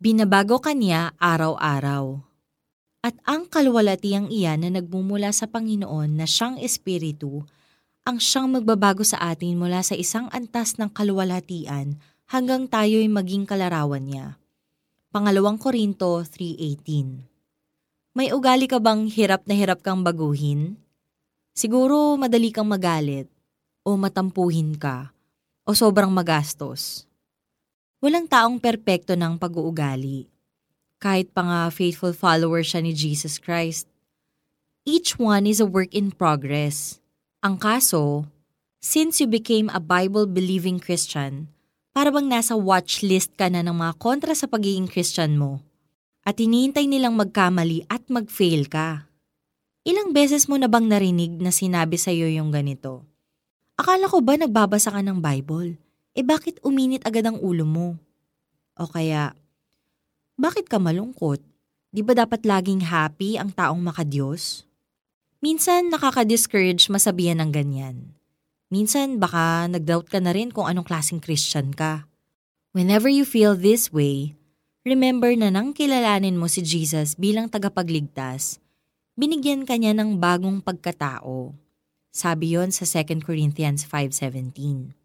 Binabago kanya araw-araw. At ang kalwalatiang iyan na nagmumula sa Panginoon na siyang Espiritu, ang siyang magbabago sa atin mula sa isang antas ng kalwalatian hanggang tayo'y maging kalarawan niya. Pangalawang Korinto 3.18 May ugali ka bang hirap na hirap kang baguhin? Siguro madali kang magalit, o matampuhin ka, o sobrang magastos. Walang taong perpekto ng pag-uugali kahit pa nga faithful follower siya ni Jesus Christ. Each one is a work in progress. Ang kaso, since you became a Bible-believing Christian, para bang nasa watch list ka na ng mga kontra sa pagiging Christian mo at hinihintay nilang magkamali at mag-fail ka. Ilang beses mo na bang narinig na sinabi sa iyo yung ganito? Akala ko ba nagbabasa ka ng Bible? Eh bakit uminit agad ang ulo mo? O kaya, bakit ka malungkot? Di ba dapat laging happy ang taong makadiyos? Minsan nakaka-discourage masabihan ng ganyan. Minsan baka nag-doubt ka na rin kung anong klaseng Christian ka. Whenever you feel this way, remember na nang kilalanin mo si Jesus bilang tagapagligtas, binigyan ka niya ng bagong pagkatao. Sabi yon sa 2 Corinthians 5.17.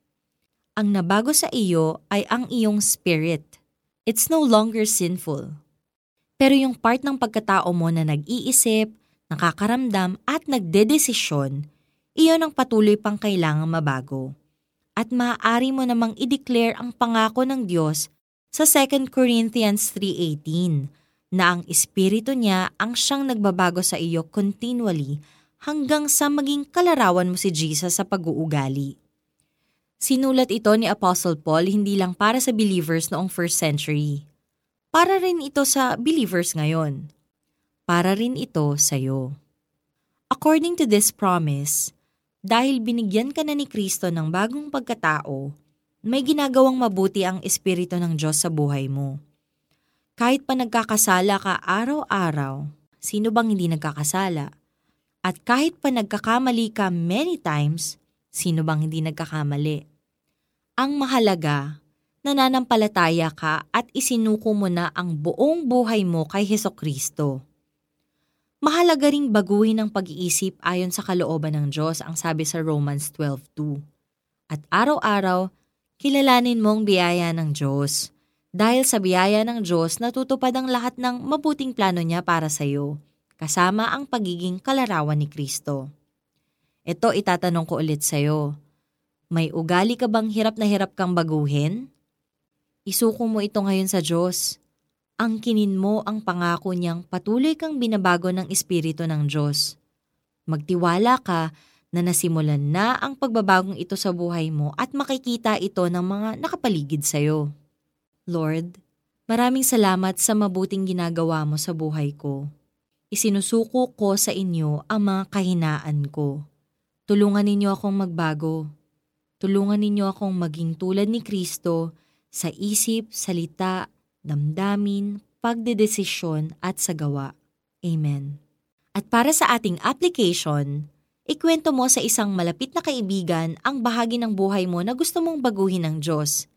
Ang nabago sa iyo ay ang iyong spirit – it's no longer sinful. Pero yung part ng pagkatao mo na nag-iisip, nakakaramdam at nagdedesisyon, iyon ang patuloy pang kailangang mabago. At maaari mo namang i-declare ang pangako ng Diyos sa 2 Corinthians 3.18 na ang Espiritu niya ang siyang nagbabago sa iyo continually hanggang sa maging kalarawan mo si Jesus sa pag-uugali. Sinulat ito ni Apostle Paul hindi lang para sa believers noong first century. Para rin ito sa believers ngayon. Para rin ito sa iyo. According to this promise, dahil binigyan ka na ni Kristo ng bagong pagkatao, may ginagawang mabuti ang Espiritu ng Diyos sa buhay mo. Kahit pa nagkakasala ka araw-araw, sino bang hindi nagkakasala? At kahit pa nagkakamali ka many times, Sino bang hindi nagkakamali? Ang mahalaga, nananampalataya ka at isinuko mo na ang buong buhay mo kay Heso Kristo. Mahalaga ring baguhin ang pag-iisip ayon sa kalooban ng Diyos ang sabi sa Romans 12.2. At araw-araw, kilalanin mo ang biyaya ng Diyos. Dahil sa biyaya ng Diyos, natutupad ang lahat ng mabuting plano niya para sa iyo, kasama ang pagiging kalarawan ni Kristo. Ito itatanong ko ulit sa'yo. May ugali ka bang hirap na hirap kang baguhin? Isuko mo ito ngayon sa Diyos. Angkinin mo ang pangako niyang patuloy kang binabago ng Espiritu ng Diyos. Magtiwala ka na nasimulan na ang pagbabagong ito sa buhay mo at makikita ito ng mga nakapaligid sa'yo. Lord, maraming salamat sa mabuting ginagawa mo sa buhay ko. Isinusuko ko sa inyo ang mga kahinaan ko. Tulungan ninyo akong magbago. Tulungan ninyo akong maging tulad ni Kristo sa isip, salita, damdamin, pagdedesisyon at sa gawa. Amen. At para sa ating application, ikwento mo sa isang malapit na kaibigan ang bahagi ng buhay mo na gusto mong baguhin ng Diyos.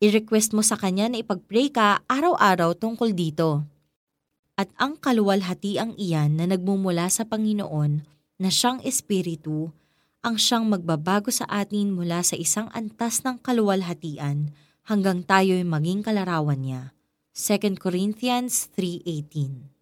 I-request mo sa Kanya na ipag-pray ka araw-araw tungkol dito. At ang kaluwalhatiang iyan na nagmumula sa Panginoon na siyang Espiritu ang siyang magbabago sa atin mula sa isang antas ng kaluwalhatian hanggang tayo'y maging kalarawan niya. 2 Corinthians 3.18